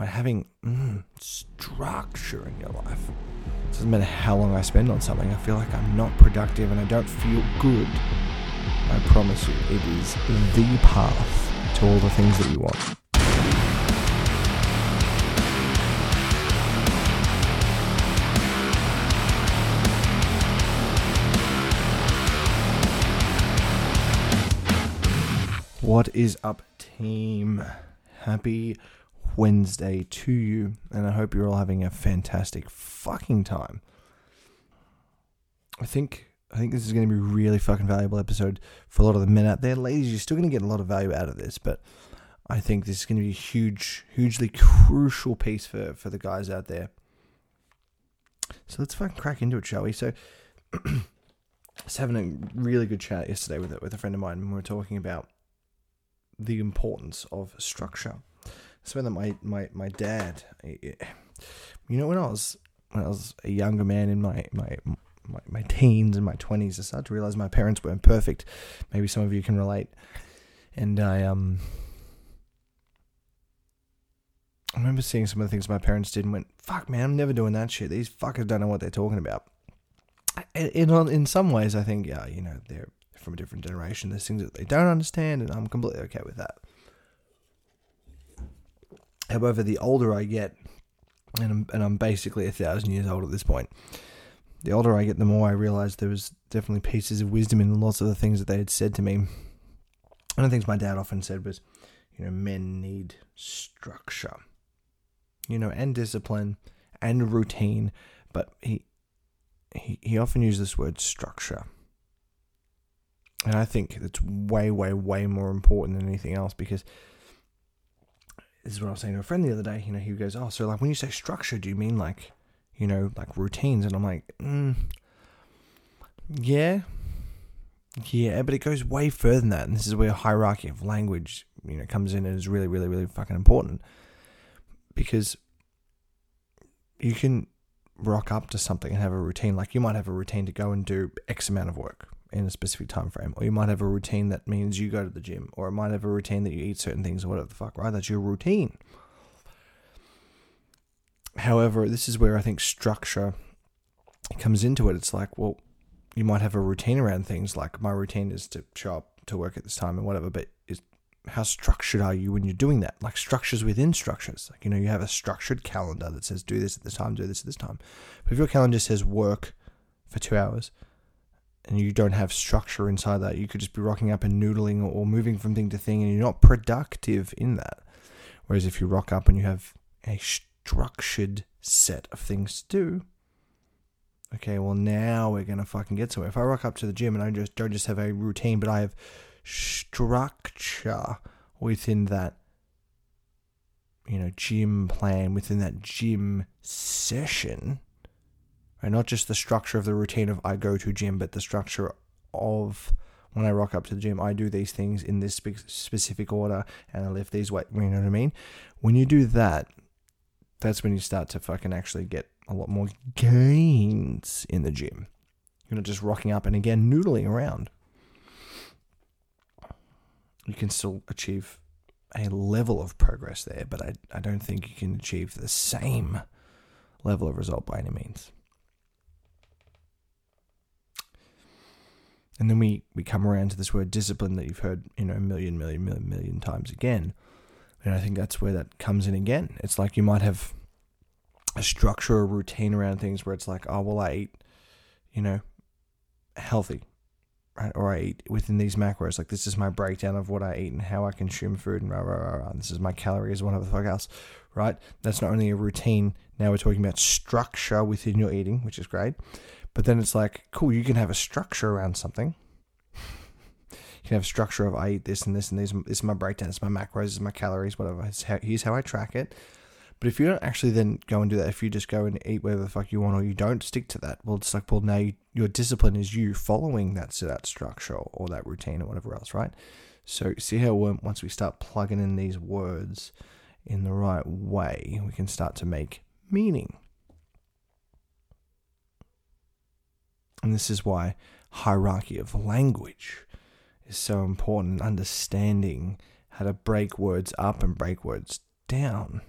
Right? Having mm, structure in your life. It doesn't matter how long I spend on something, I feel like I'm not productive and I don't feel good. I promise you, it is the path to all the things that you want. What is up, team? Happy Wednesday to you, and I hope you're all having a fantastic fucking time. I think I think this is going to be a really fucking valuable episode for a lot of the men out there. Ladies, you're still going to get a lot of value out of this, but I think this is going to be a huge, hugely crucial piece for, for the guys out there. So let's fucking crack into it, shall we? So I was having a really good chat yesterday with with a friend of mine, and we were talking about the importance of structure. Something that my, my, my dad, you know, when I was when I was a younger man in my, my my, my teens and my twenties, I started to realize my parents weren't perfect. Maybe some of you can relate. And I um I remember seeing some of the things my parents did and went, "Fuck, man, I'm never doing that shit. These fuckers don't know what they're talking about." In in some ways, I think, yeah, you know, they're from a different generation. There's things that they don't understand, and I'm completely okay with that. However, the older I get, and I'm, and I'm basically a thousand years old at this point, the older I get, the more I realize there was definitely pieces of wisdom in lots of the things that they had said to me. One of the things my dad often said was, you know, men need structure, you know, and discipline and routine, but he he, he often used this word structure. And I think it's way, way, way more important than anything else because this is what I was saying to a friend the other day. You know, he goes, "Oh, so like when you say structure, do you mean like, you know, like routines?" And I'm like, mm, "Yeah, yeah, but it goes way further than that." And this is where hierarchy of language, you know, comes in and is really, really, really fucking important because you can rock up to something and have a routine. Like you might have a routine to go and do X amount of work in a specific time frame, or you might have a routine that means you go to the gym, or it might have a routine that you eat certain things, or whatever the fuck, right? That's your routine. However, this is where I think structure comes into it. It's like, well, you might have a routine around things, like my routine is to show up to work at this time and whatever, but is how structured are you when you're doing that? Like structures within structures. Like, you know, you have a structured calendar that says do this at this time, do this at this time. But if your calendar says work for two hours, and you don't have structure inside that, you could just be rocking up and noodling or moving from thing to thing, and you're not productive in that. Whereas if you rock up and you have a structured set of things to do, okay, well now we're gonna fucking get somewhere. If I rock up to the gym and I just don't just have a routine, but I have structure within that, you know, gym plan, within that gym session Right? Not just the structure of the routine of I go to gym, but the structure of when I rock up to the gym, I do these things in this specific order and I lift these weights. You know what I mean? When you do that, that's when you start to fucking actually get a lot more gains in the gym. You're not just rocking up and again noodling around. You can still achieve a level of progress there, but I, I don't think you can achieve the same level of result by any means. And then we, we come around to this word discipline that you've heard, you know, a million, million, million, million times again. And I think that's where that comes in again. It's like you might have a structure or routine around things where it's like, oh, well, I eat, you know, healthy, right? Or I eat within these macros. Like, this is my breakdown of what I eat and how I consume food and rah, rah, rah, rah. This is my calories, whatever the fuck else, right? That's not only a routine. Now we're talking about structure within your eating, which is great. But then it's like, cool, you can have a structure around something. you can have a structure of I eat this and this and this. This is my breakdown. This is my macros. This is my calories. Whatever. How, here's how I track it. But if you don't actually then go and do that, if you just go and eat whatever the fuck you want, or you don't stick to that, well, it's like, well, now you, your discipline is you following that so that structure or that routine or whatever else, right? So see how once we start plugging in these words in the right way, we can start to make meaning. And this is why hierarchy of language is so important, understanding how to break words up and break words down.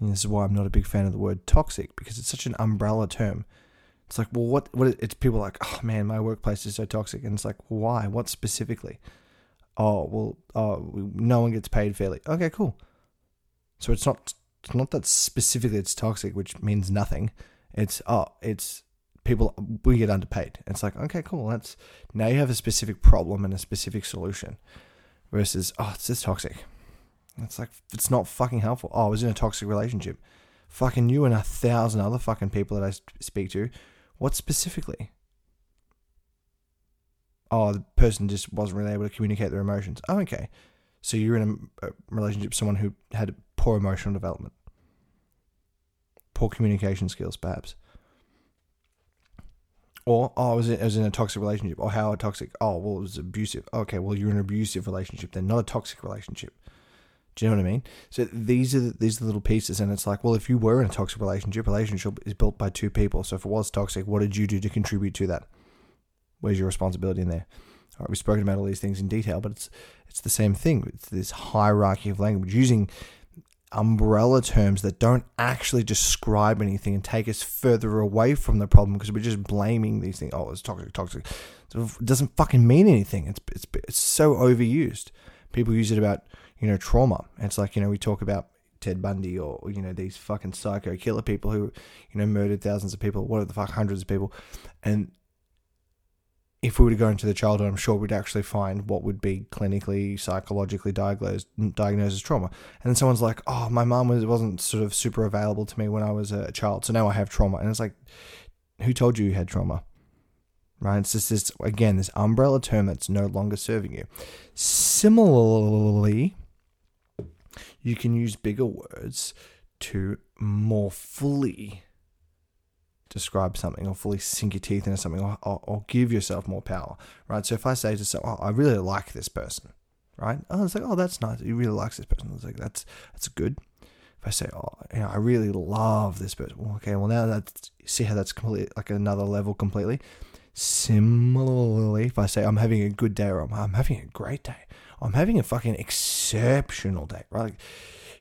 And this is why I'm not a big fan of the word toxic because it's such an umbrella term. It's like, well, what? What? It's people like, oh man, my workplace is so toxic, and it's like, why? What specifically? Oh well, oh, no one gets paid fairly. Okay, cool. So it's not it's not that specifically it's toxic, which means nothing. It's oh, it's people we get underpaid. It's like okay, cool. That's now you have a specific problem and a specific solution, versus oh, it's just toxic. It's like it's not fucking helpful. Oh, I was in a toxic relationship. Fucking you and a thousand other fucking people that I speak to. What specifically? Oh, the person just wasn't really able to communicate their emotions. Oh, okay. So you're in a, a relationship with someone who had poor emotional development, poor communication skills, perhaps. Or, oh, I was, in, I was in a toxic relationship. Or, how toxic? Oh, well, it was abusive. Okay, well, you're in an abusive relationship then, not a toxic relationship. Do you know what I mean? So these are the, these are the little pieces, and it's like, well, if you were in a toxic relationship, relationship is built by two people. So if it was toxic, what did you do to contribute to that? Where's your responsibility in there? All right, we've spoken about all these things in detail, but it's it's the same thing. It's this hierarchy of language using umbrella terms that don't actually describe anything and take us further away from the problem because we're just blaming these things. Oh, it's toxic, toxic. It doesn't fucking mean anything. It's it's it's so overused. People use it about you know, trauma. It's like, you know, we talk about Ted Bundy or, you know, these fucking psycho killer people who, you know, murdered thousands of people, what the fuck, hundreds of people. And if we were to go into the childhood, I'm sure we'd actually find what would be clinically, psychologically diagnosed, diagnosed as trauma. And then someone's like, oh, my mom was, wasn't sort of super available to me when I was a child, so now I have trauma. And it's like, who told you you had trauma? right? It's just this, again, this umbrella term that's no longer serving you. Similarly, you can use bigger words to more fully describe something or fully sink your teeth into something or, or, or give yourself more power, right? So if I say to someone, oh, I really like this person, right? Oh, it's like, oh, that's nice. He really likes this person. It's like, that's, that's good. If I say, oh, you know, I really love this person. Well, okay, well, now that's, see how that's completely, like another level completely. Similarly, if I say, I'm having a good day or I'm, I'm having a great day, I'm having a fucking exceptional day, right? Like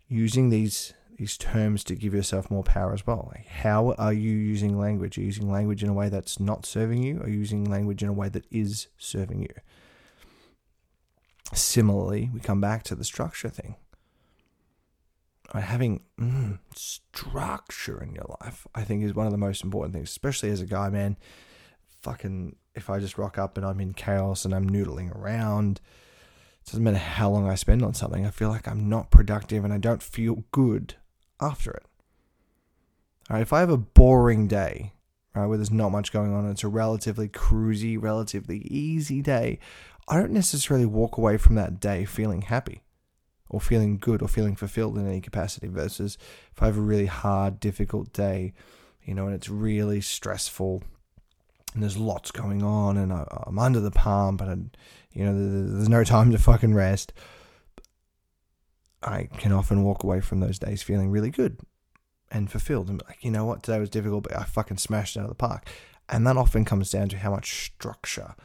using these these terms to give yourself more power as well. Like how are you using language? Are you using language in a way that's not serving you? Are you using language in a way that is serving you? Similarly, we come back to the structure thing. Having mm, structure in your life, I think, is one of the most important things, especially as a guy, man. Fucking, if I just rock up and I'm in chaos and I'm noodling around, it doesn't matter how long I spend on something, I feel like I'm not productive and I don't feel good after it. All right, if I have a boring day, right, where there's not much going on, it's a relatively cruisy, relatively easy day, I don't necessarily walk away from that day feeling happy or feeling good or feeling fulfilled in any capacity versus if I have a really hard, difficult day, you know, and it's really stressful and there's lots going on and I, am under the pump and you know, there's no time to fucking rest. I can often walk away from those days feeling really good and fulfilled and like, you know what, today was difficult, but I fucking smashed it out of the park. And that often comes down to how much structure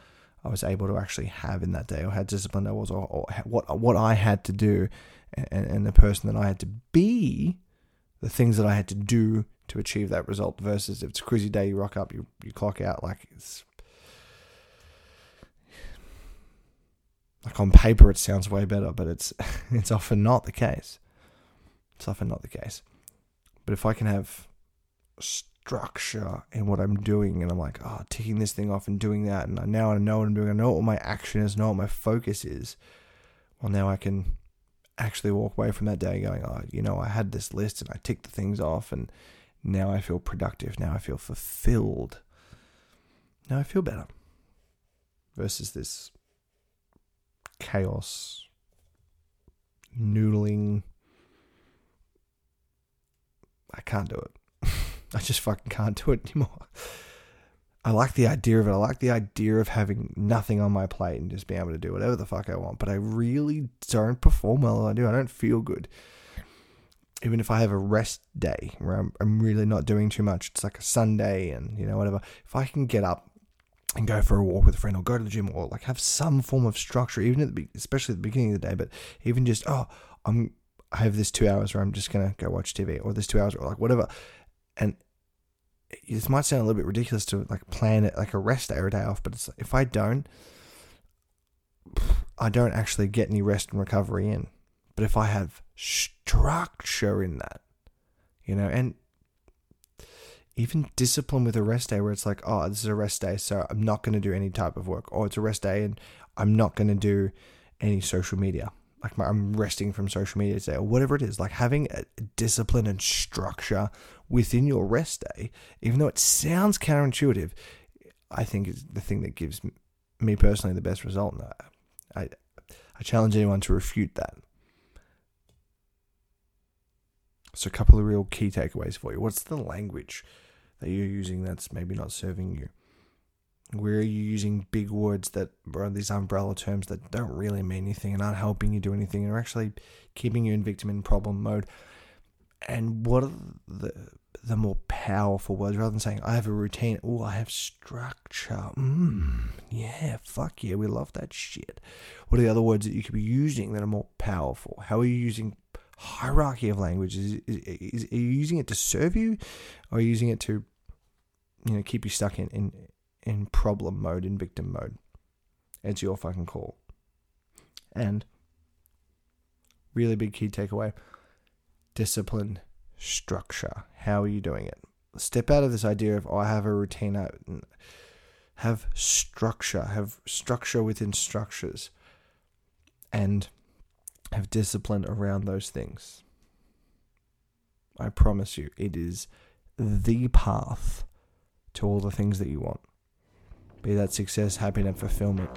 I was able to actually have in that day, or how disciplined I was, or, or what what I had to do, and, and the person that I had to be, the things that I had to do to achieve that result. Versus if it's a crazy day, you rock up, you you clock out, like it's like on paper it sounds way better, but it's it's often not the case. It's often not the case. But if I can have structure in what I'm doing and I'm like, oh, ticking this thing off and doing that, and I now I know what I'm doing, I know what my action is, know what my focus is. Well, now I can actually walk away from that day going, oh, you know, I had this list and I ticked the things off, and now I feel productive. Now I feel fulfilled. Now I feel better. Versus this chaos, noodling. I can't do it. I just fucking can't do it anymore. I like the idea of it. I like the idea of having nothing on my plate and just being able to do whatever the fuck I want. But I really don't perform well I do. I don't feel good. Even if I have a rest day where I'm, I'm really not doing too much, it's like a Sunday and, you know, whatever. If I can get up and go for a walk with a friend or go to the gym or like have some form of structure, even at the, especially at the beginning of the day, but even just, oh, I'm, I have this two hours where I'm just gonna go watch TV, or this two hours, or like whatever. And this might sound a little bit ridiculous to like plan it like a rest day or a day off, but it's if I don't, I don't actually get any rest and recovery in. But if I have structure in that, you know, and even discipline with a rest day where it's like, oh, this is a rest day, so I'm not going to do any type of work, or it's a rest day and I'm not going to do any social media. Like my, I'm resting from social media today, or whatever it is. Like having a discipline and structure within your rest day, even though it sounds counterintuitive, I think is the thing that gives me personally the best result. I, I challenge anyone to refute that. So, a couple of real key takeaways for you. What's the language that you're using that's maybe not serving you? Where are you using big words that are these umbrella terms that don't really mean anything and aren't helping you do anything and are actually keeping you in victim in problem mode? And what are the the more powerful words rather than saying I have a routine? Oh, I have structure. Mm, yeah, fuck yeah, we love that shit. What are the other words that you could be using that are more powerful? How are you using hierarchy of language? Is, is, is, are you using it to serve you, or are you using it to, you know, keep you stuck in in in problem mode, in victim mode? It's your fucking call. And really big key takeaway: discipline, structure. How are you doing it? Step out of this idea of oh, I have a routine. I have structure. Have structure within structures, and have discipline around those things. I promise you, it is the path to all the things that you want. Be that success, happiness, fulfillment,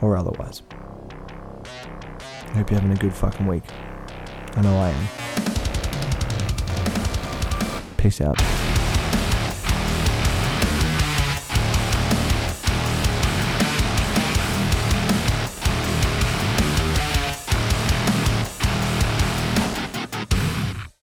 or otherwise. I hope you're having a good fucking week. I know I am. Peace out.